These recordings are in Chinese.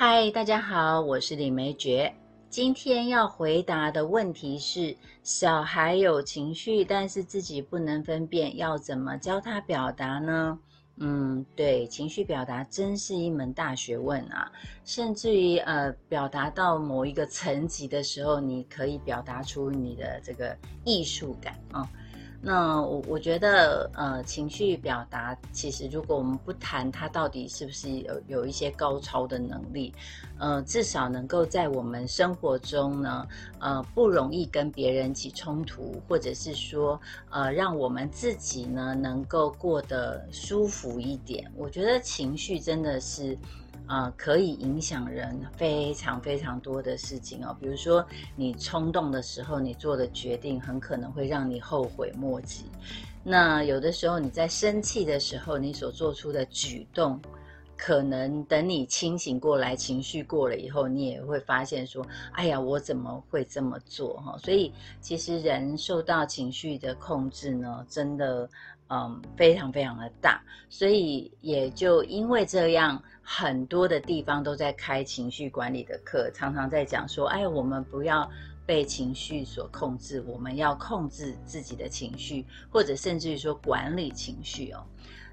嗨，大家好，我是李梅珏。今天要回答的问题是：小孩有情绪，但是自己不能分辨，要怎么教他表达呢？嗯，对，情绪表达真是一门大学问啊！甚至于呃，表达到某一个层级的时候，你可以表达出你的这个艺术感啊。那我我觉得，呃，情绪表达其实，如果我们不谈它到底是不是有有一些高超的能力，呃，至少能够在我们生活中呢，呃，不容易跟别人起冲突，或者是说，呃，让我们自己呢能够过得舒服一点。我觉得情绪真的是。啊，可以影响人非常非常多的事情哦。比如说，你冲动的时候，你做的决定很可能会让你后悔莫及。那有的时候你在生气的时候，你所做出的举动，可能等你清醒过来、情绪过了以后，你也会发现说：“哎呀，我怎么会这么做？”哈，所以其实人受到情绪的控制呢，真的。嗯，非常非常的大，所以也就因为这样，很多的地方都在开情绪管理的课，常常在讲说，哎，我们不要被情绪所控制，我们要控制自己的情绪，或者甚至于说管理情绪哦。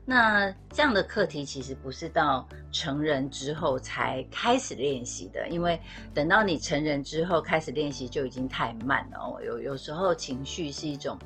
那这样的课题其实不是到成人之后才开始练习的，因为等到你成人之后开始练习就已经太慢了哦。有有时候情绪是一种。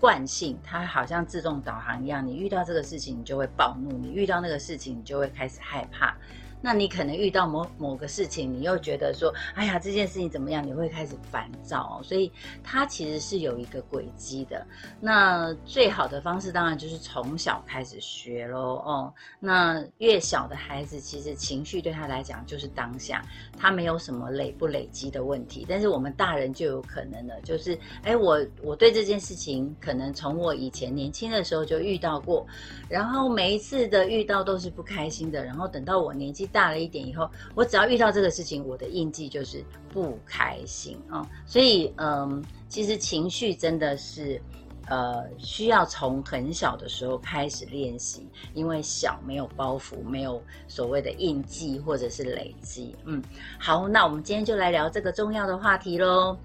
惯性，它好像自动导航一样，你遇到这个事情，你就会暴怒；你遇到那个事情，你就会开始害怕。那你可能遇到某某个事情，你又觉得说，哎呀，这件事情怎么样？你会开始烦躁哦，所以它其实是有一个轨迹的。那最好的方式当然就是从小开始学喽。哦，那越小的孩子，其实情绪对他来讲就是当下，他没有什么累不累积的问题。但是我们大人就有可能了，就是，哎，我我对这件事情，可能从我以前年轻的时候就遇到过，然后每一次的遇到都是不开心的，然后等到我年纪。大了一点以后，我只要遇到这个事情，我的印记就是不开心啊。所以，嗯，其实情绪真的是，呃，需要从很小的时候开始练习，因为小没有包袱，没有所谓的印记或者是累积。嗯，好，那我们今天就来聊这个重要的话题喽。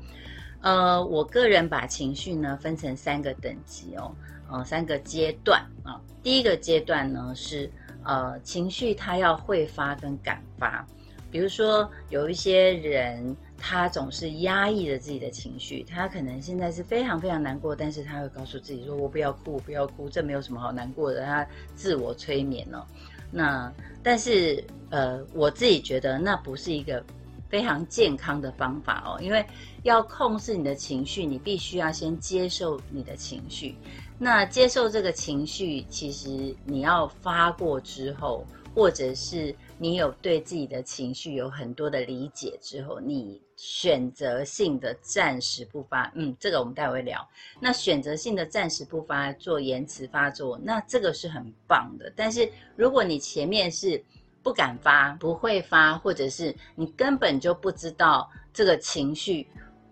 呃，我个人把情绪呢分成三个等级哦，呃，三个阶段啊。第一个阶段呢是。呃，情绪他要会发跟敢发，比如说有一些人，他总是压抑着自己的情绪，他可能现在是非常非常难过，但是他会告诉自己说：“我不要哭，我不要哭，这没有什么好难过的。”他自我催眠了。那但是呃，我自己觉得那不是一个非常健康的方法哦，因为要控制你的情绪，你必须要先接受你的情绪。那接受这个情绪，其实你要发过之后，或者是你有对自己的情绪有很多的理解之后，你选择性的暂时不发，嗯，这个我们待会聊。那选择性的暂时不发，做延迟发作，那这个是很棒的。但是如果你前面是不敢发、不会发，或者是你根本就不知道这个情绪，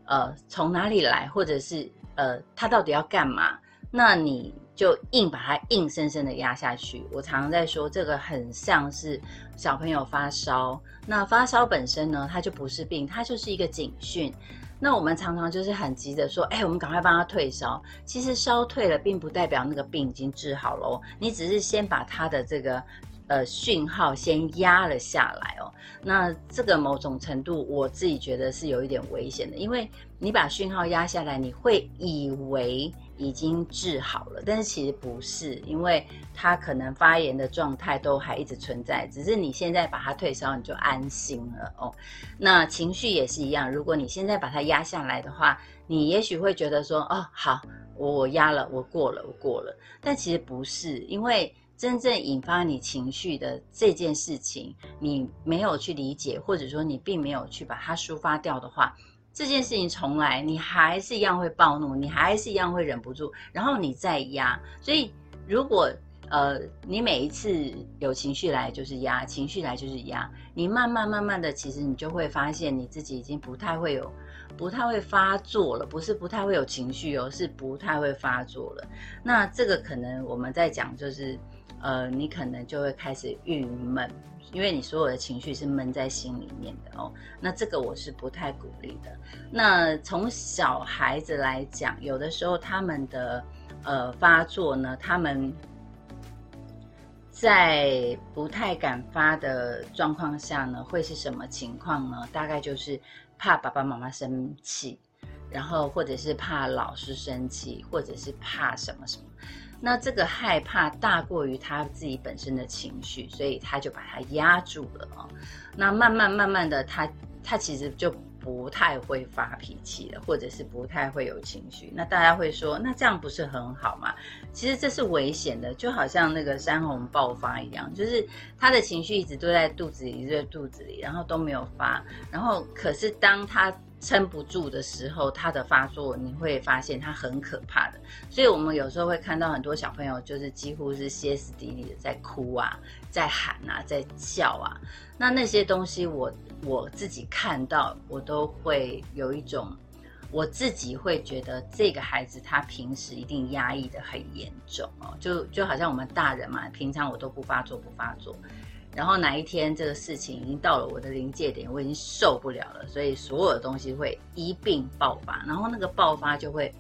呃，从哪里来，或者是呃，它到底要干嘛？那你就硬把它硬生生的压下去。我常常在说，这个很像是小朋友发烧。那发烧本身呢，它就不是病，它就是一个警讯。那我们常常就是很急着说，哎，我们赶快帮他退烧。其实烧退了，并不代表那个病已经治好了哦。你只是先把他的这个。呃，讯号先压了下来哦。那这个某种程度，我自己觉得是有一点危险的，因为你把讯号压下来，你会以为已经治好了，但是其实不是，因为它可能发炎的状态都还一直存在，只是你现在把它退烧，你就安心了哦。那情绪也是一样，如果你现在把它压下来的话，你也许会觉得说，哦，好，我我压了，我过了，我过了，但其实不是，因为。真正引发你情绪的这件事情，你没有去理解，或者说你并没有去把它抒发掉的话，这件事情重来，你还是一样会暴怒，你还是一样会忍不住，然后你再压。所以，如果呃你每一次有情绪来就是压，情绪来就是压，你慢慢慢慢的，其实你就会发现你自己已经不太会有，不太会发作了，不是不太会有情绪哦，是不太会发作了。那这个可能我们在讲就是。呃，你可能就会开始郁闷因为你所有的情绪是闷在心里面的哦。那这个我是不太鼓励的。那从小孩子来讲，有的时候他们的呃发作呢，他们在不太敢发的状况下呢，会是什么情况呢？大概就是怕爸爸妈妈生气，然后或者是怕老师生气，或者是怕什么什么。那这个害怕大过于他自己本身的情绪，所以他就把它压住了哦。那慢慢慢慢的，他他其实就不太会发脾气了，或者是不太会有情绪。那大家会说，那这样不是很好吗？其实这是危险的，就好像那个山洪爆发一样，就是他的情绪一直都在肚子里，在肚子里，然后都没有发。然后可是当他撑不住的时候，他的发作你会发现他很可怕的，所以我们有时候会看到很多小朋友就是几乎是歇斯底里的在哭啊，在喊啊，在叫啊。那那些东西我我自己看到，我都会有一种，我自己会觉得这个孩子他平时一定压抑的很严重哦，就就好像我们大人嘛，平常我都不发作不发作。然后哪一天这个事情已经到了我的临界点，我已经受不了了，所以所有的东西会一并爆发，然后那个爆发就会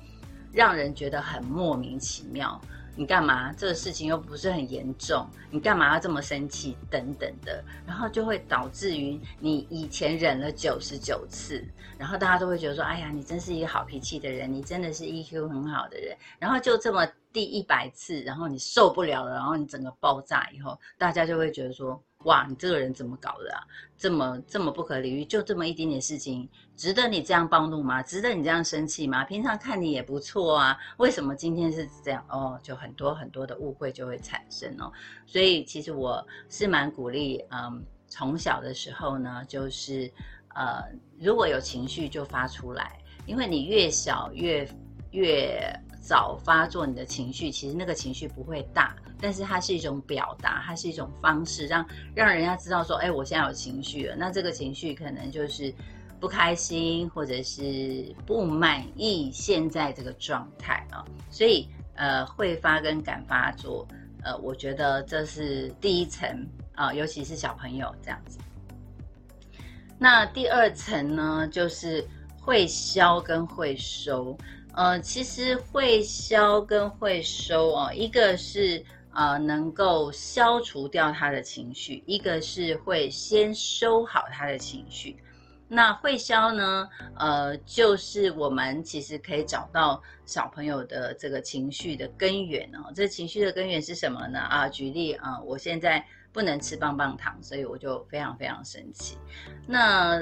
让人觉得很莫名其妙。你干嘛？这个事情又不是很严重，你干嘛要这么生气？等等的，然后就会导致于你以前忍了九十九次，然后大家都会觉得说：“哎呀，你真是一个好脾气的人，你真的是 EQ 很好的人。”然后就这么。第一百次，然后你受不了了，然后你整个爆炸以后，大家就会觉得说：哇，你这个人怎么搞的啊？这么这么不可理喻，就这么一点点事情，值得你这样暴怒吗？值得你这样生气吗？平常看你也不错啊，为什么今天是这样？哦，就很多很多的误会就会产生哦。所以其实我是蛮鼓励，嗯，从小的时候呢，就是呃，如果有情绪就发出来，因为你越小越越。早发作你的情绪，其实那个情绪不会大，但是它是一种表达，它是一种方式，让让人家知道说，哎，我现在有情绪了。那这个情绪可能就是不开心，或者是不满意现在这个状态啊。所以，呃，会发跟敢发作，呃，我觉得这是第一层啊，尤其是小朋友这样子。那第二层呢，就是会消跟会收。呃，其实会消跟会收哦，一个是呃能够消除掉他的情绪，一个是会先收好他的情绪。那会消呢，呃，就是我们其实可以找到小朋友的这个情绪的根源哦。这情绪的根源是什么呢？啊，举例啊，我现在不能吃棒棒糖，所以我就非常非常生气。那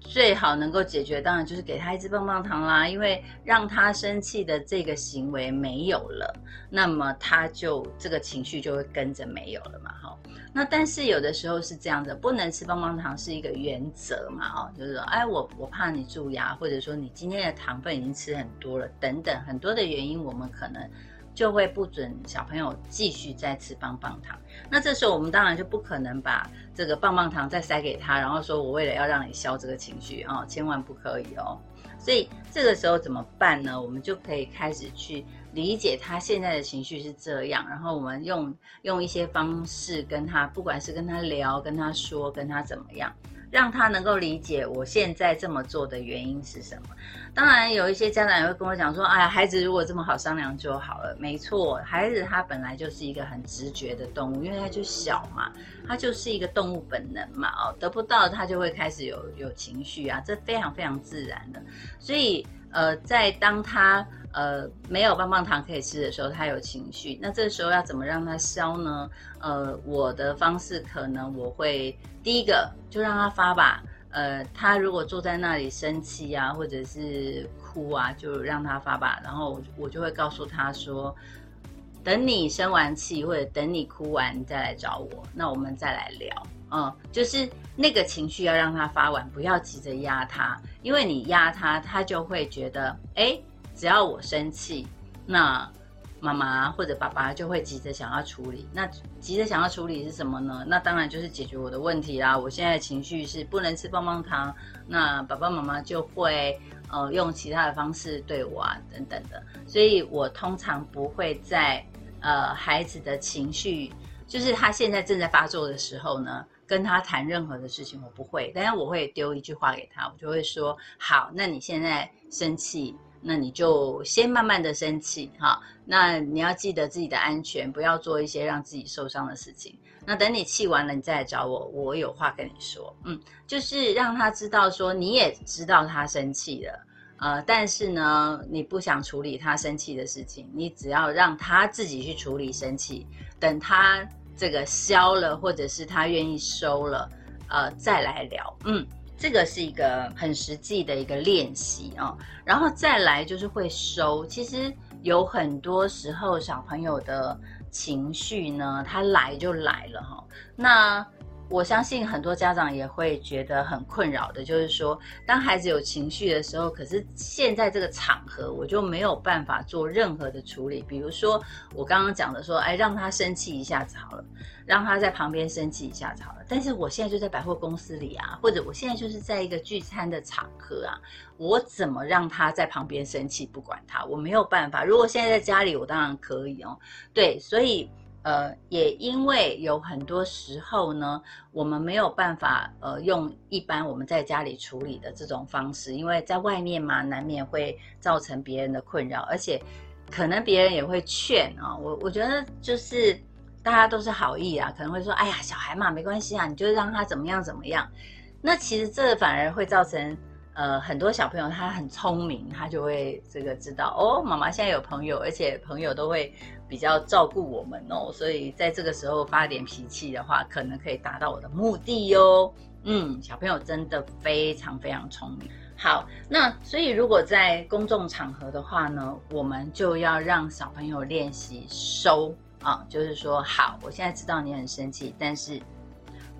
最好能够解决，当然就是给他一支棒棒糖啦，因为让他生气的这个行为没有了，那么他就这个情绪就会跟着没有了嘛，哈。那但是有的时候是这样的，不能吃棒棒糖是一个原则嘛，哦，就是说，哎，我我怕你蛀牙，或者说你今天的糖分已经吃很多了，等等很多的原因，我们可能。就会不准小朋友继续再吃棒棒糖。那这时候我们当然就不可能把这个棒棒糖再塞给他，然后说我为了要让你消这个情绪啊，千万不可以哦。所以这个时候怎么办呢？我们就可以开始去理解他现在的情绪是这样，然后我们用用一些方式跟他，不管是跟他聊、跟他说、跟他怎么样。让他能够理解我现在这么做的原因是什么。当然，有一些家长也会跟我讲说：“哎呀，孩子如果这么好商量就好了。”没错，孩子他本来就是一个很直觉的动物，因为他就小嘛，他就是一个动物本能嘛。哦，得不到他就会开始有有情绪啊，这非常非常自然的。所以，呃，在当他呃没有棒棒糖可以吃的时候，他有情绪，那这时候要怎么让他消呢？呃，我的方式可能我会。第一个就让他发吧，呃，他如果坐在那里生气啊，或者是哭啊，就让他发吧。然后我就会告诉他说，等你生完气或者等你哭完，你再来找我，那我们再来聊。嗯，就是那个情绪要让他发完，不要急着压他，因为你压他，他就会觉得，哎，只要我生气，那。妈妈或者爸爸就会急着想要处理，那急着想要处理是什么呢？那当然就是解决我的问题啦。我现在的情绪是不能吃棒棒糖，那爸爸妈妈就会呃用其他的方式对我啊等等的。所以我通常不会在呃孩子的情绪，就是他现在正在发作的时候呢，跟他谈任何的事情，我不会。但是我会丢一句话给他，我就会说：好，那你现在生气，那你就先慢慢的生气，哈。那你要记得自己的安全，不要做一些让自己受伤的事情。那等你气完了，你再来找我，我有话跟你说。嗯，就是让他知道说，你也知道他生气了，呃，但是呢，你不想处理他生气的事情，你只要让他自己去处理生气，等他。这个消了，或者是他愿意收了，呃，再来聊。嗯，这个是一个很实际的一个练习啊。然后再来就是会收。其实有很多时候小朋友的情绪呢，他来就来了哈。那我相信很多家长也会觉得很困扰的，就是说，当孩子有情绪的时候，可是现在这个场合我就没有办法做任何的处理。比如说我刚刚讲的说，哎，让他生气一下子好了，让他在旁边生气一下子好了。但是我现在就在百货公司里啊，或者我现在就是在一个聚餐的场合啊，我怎么让他在旁边生气不管他？我没有办法。如果现在在家里，我当然可以哦。对，所以。呃，也因为有很多时候呢，我们没有办法呃用一般我们在家里处理的这种方式，因为在外面嘛，难免会造成别人的困扰，而且可能别人也会劝啊。我我觉得就是大家都是好意啊，可能会说，哎呀，小孩嘛，没关系啊，你就让他怎么样怎么样。那其实这反而会造成。呃，很多小朋友他很聪明，他就会这个知道哦，妈妈现在有朋友，而且朋友都会比较照顾我们哦，所以在这个时候发点脾气的话，可能可以达到我的目的哟。嗯，小朋友真的非常非常聪明。好，那所以如果在公众场合的话呢，我们就要让小朋友练习收啊，就是说，好，我现在知道你很生气，但是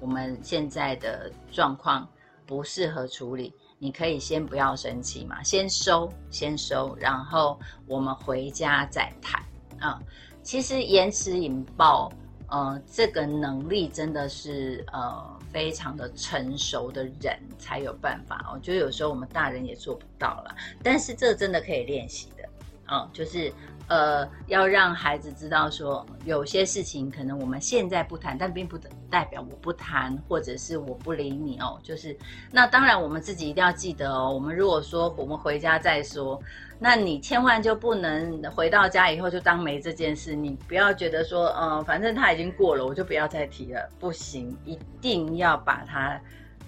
我们现在的状况不适合处理。你可以先不要生气嘛，先收，先收，然后我们回家再谈啊。其实延迟引爆，呃，这个能力真的是呃非常的成熟的人才有办法。我觉得有时候我们大人也做不到了，但是这真的可以练习啊，就是。呃，要让孩子知道说，有些事情可能我们现在不谈，但并不代表我不谈，或者是我不理你哦。就是那当然，我们自己一定要记得哦。我们如果说我们回家再说，那你千万就不能回到家以后就当没这件事。你不要觉得说，嗯，反正他已经过了，我就不要再提了。不行，一定要把它。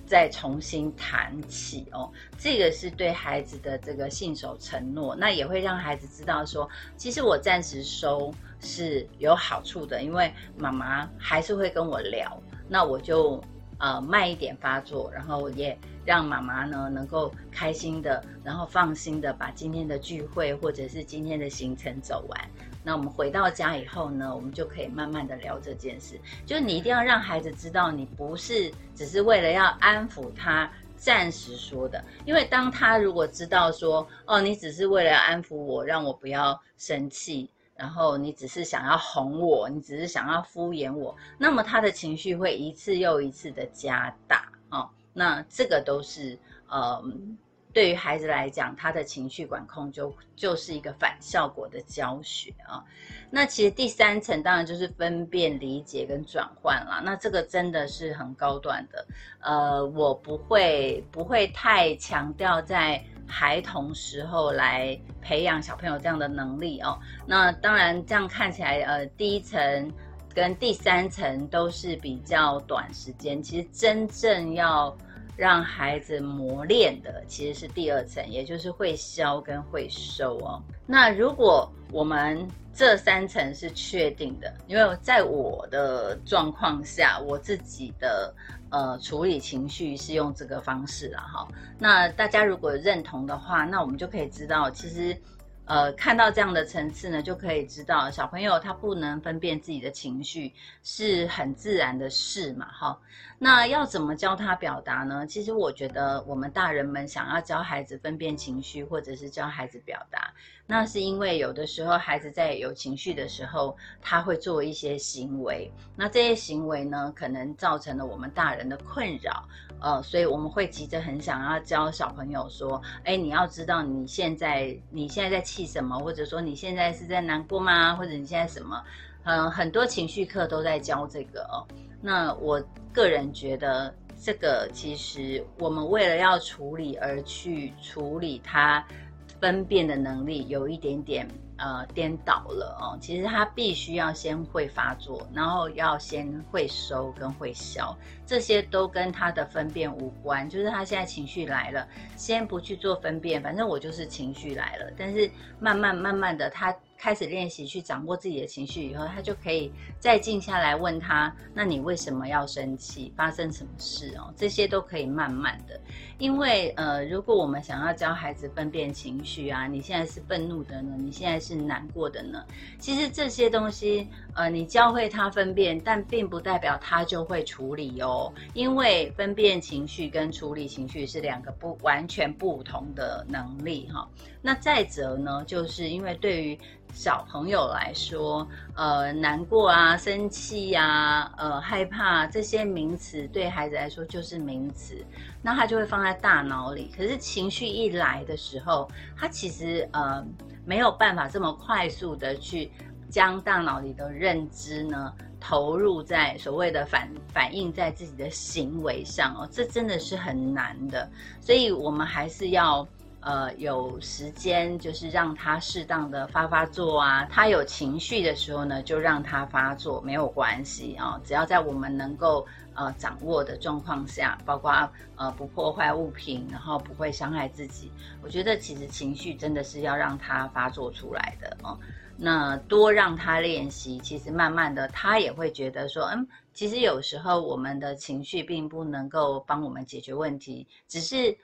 再重新谈起哦，这个是对孩子的这个信守承诺，那也会让孩子知道说，其实我暂时收是有好处的，因为妈妈还是会跟我聊，那我就呃慢一点发作，然后也让妈妈呢能够开心的，然后放心的把今天的聚会或者是今天的行程走完。那我们回到家以后呢，我们就可以慢慢的聊这件事。就是你一定要让孩子知道，你不是只是为了要安抚他暂时说的。因为当他如果知道说，哦，你只是为了安抚我，让我不要生气，然后你只是想要哄我，你只是想要敷衍我，那么他的情绪会一次又一次的加大啊。那这个都是呃。对于孩子来讲，他的情绪管控就就是一个反效果的教学啊。那其实第三层当然就是分辨、理解跟转换啦。那这个真的是很高端的。呃，我不会不会太强调在孩童时候来培养小朋友这样的能力哦。那当然这样看起来，呃，第一层跟第三层都是比较短时间。其实真正要让孩子磨练的其实是第二层，也就是会消跟会收哦。那如果我们这三层是确定的，因为在我的状况下，我自己的呃处理情绪是用这个方式了哈。那大家如果认同的话，那我们就可以知道，其实。呃，看到这样的层次呢，就可以知道小朋友他不能分辨自己的情绪是很自然的事嘛，哈。那要怎么教他表达呢？其实我觉得我们大人们想要教孩子分辨情绪，或者是教孩子表达，那是因为有的时候孩子在有情绪的时候，他会做一些行为，那这些行为呢，可能造成了我们大人的困扰。呃，所以我们会急着很想要教小朋友说，哎，你要知道你现在你现在在气什么，或者说你现在是在难过吗？或者你现在什么？嗯，很多情绪课都在教这个哦。那我个人觉得，这个其实我们为了要处理而去处理它分辨的能力，有一点点。呃，颠倒了哦。其实他必须要先会发作，然后要先会收跟会消，这些都跟他的分辨无关。就是他现在情绪来了，先不去做分辨，反正我就是情绪来了。但是慢慢慢慢的，他。开始练习去掌握自己的情绪以后，他就可以再静下来问他：那你为什么要生气？发生什么事哦？这些都可以慢慢的。因为呃，如果我们想要教孩子分辨情绪啊，你现在是愤怒的呢？你现在是难过的呢？其实这些东西呃，你教会他分辨，但并不代表他就会处理哦。因为分辨情绪跟处理情绪是两个不完全不同的能力哈。那再者呢，就是因为对于小朋友来说，呃，难过啊、生气呀、呃、害怕这些名词，对孩子来说就是名词，那他就会放在大脑里。可是情绪一来的时候，他其实呃没有办法这么快速的去将大脑里的认知呢投入在所谓的反反映在自己的行为上哦，这真的是很难的。所以我们还是要。呃，有时间就是让他适当的发发作啊。他有情绪的时候呢，就让他发作，没有关系啊。只要在我们能够呃掌握的状况下，包括呃不破坏物品，然后不会伤害自己。我觉得其实情绪真的是要让他发作出来的哦。那多让他练习，其实慢慢的他也会觉得说，嗯，其实有时候我们的情绪并不能够帮我们解决问题，只是。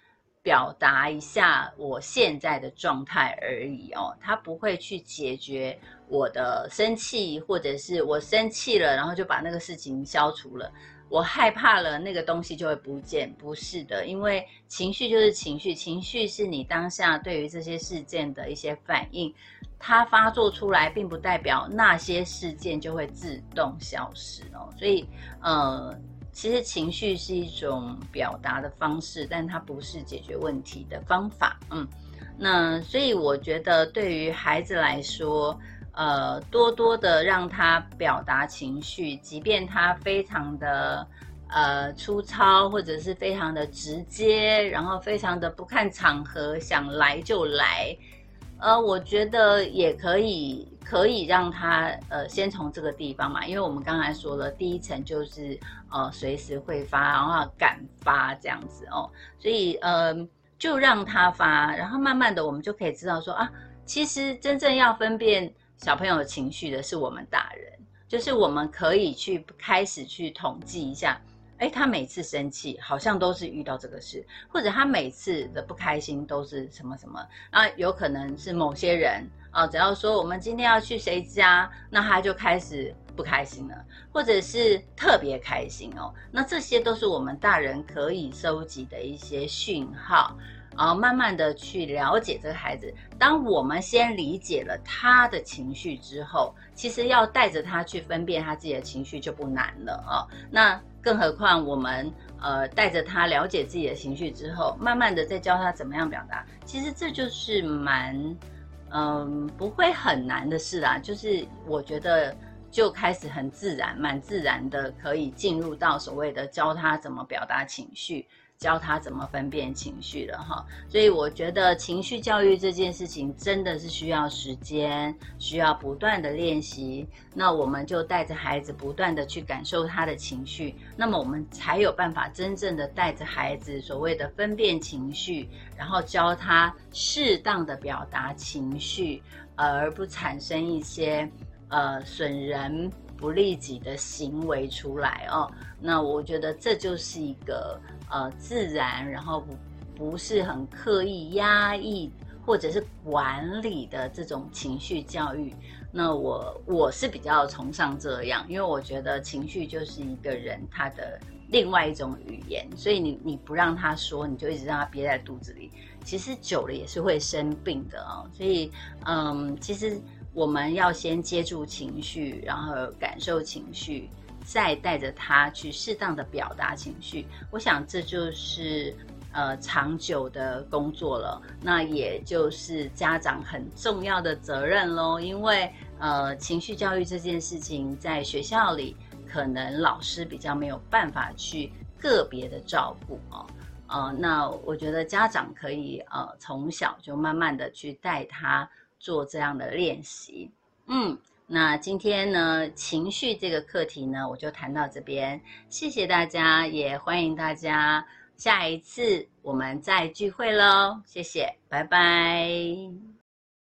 表达一下我现在的状态而已哦，他不会去解决我的生气，或者是我生气了，然后就把那个事情消除了。我害怕了，那个东西就会不见，不是的，因为情绪就是情绪，情绪是你当下对于这些事件的一些反应，它发作出来，并不代表那些事件就会自动消失哦。所以，呃。其实情绪是一种表达的方式，但它不是解决问题的方法。嗯，那所以我觉得对于孩子来说，呃，多多的让他表达情绪，即便他非常的呃粗糙，或者是非常的直接，然后非常的不看场合，想来就来。呃，我觉得也可以，可以让他呃先从这个地方嘛，因为我们刚才说了，第一层就是呃随时会发，然后敢发这样子哦，所以呃就让他发，然后慢慢的我们就可以知道说啊，其实真正要分辨小朋友的情绪的是我们大人，就是我们可以去开始去统计一下。哎，他每次生气好像都是遇到这个事，或者他每次的不开心都是什么什么啊？有可能是某些人啊，只要说我们今天要去谁家，那他就开始不开心了，或者是特别开心哦。那这些都是我们大人可以收集的一些讯号。然后慢慢的去了解这个孩子。当我们先理解了他的情绪之后，其实要带着他去分辨他自己的情绪就不难了啊。那更何况我们呃带着他了解自己的情绪之后，慢慢的再教他怎么样表达，其实这就是蛮嗯不会很难的事啦。就是我觉得就开始很自然，蛮自然的可以进入到所谓的教他怎么表达情绪。教他怎么分辨情绪了哈，所以我觉得情绪教育这件事情真的是需要时间，需要不断的练习。那我们就带着孩子不断的去感受他的情绪，那么我们才有办法真正的带着孩子所谓的分辨情绪，然后教他适当的表达情绪，而不产生一些呃损人不利己的行为出来哦。那我觉得这就是一个。呃，自然，然后不不是很刻意压抑或者是管理的这种情绪教育，那我我是比较崇尚这样，因为我觉得情绪就是一个人他的另外一种语言，所以你你不让他说，你就一直让他憋在肚子里，其实久了也是会生病的啊。所以，嗯，其实我们要先接住情绪，然后感受情绪。再带着他去适当的表达情绪，我想这就是呃长久的工作了。那也就是家长很重要的责任喽，因为呃，情绪教育这件事情在学校里，可能老师比较没有办法去个别的照顾哦。呃，那我觉得家长可以呃从小就慢慢的去带他做这样的练习。嗯，那今天呢情绪这个课题呢，我就谈到这边，谢谢大家，也欢迎大家下一次我们再聚会喽，谢谢，拜拜。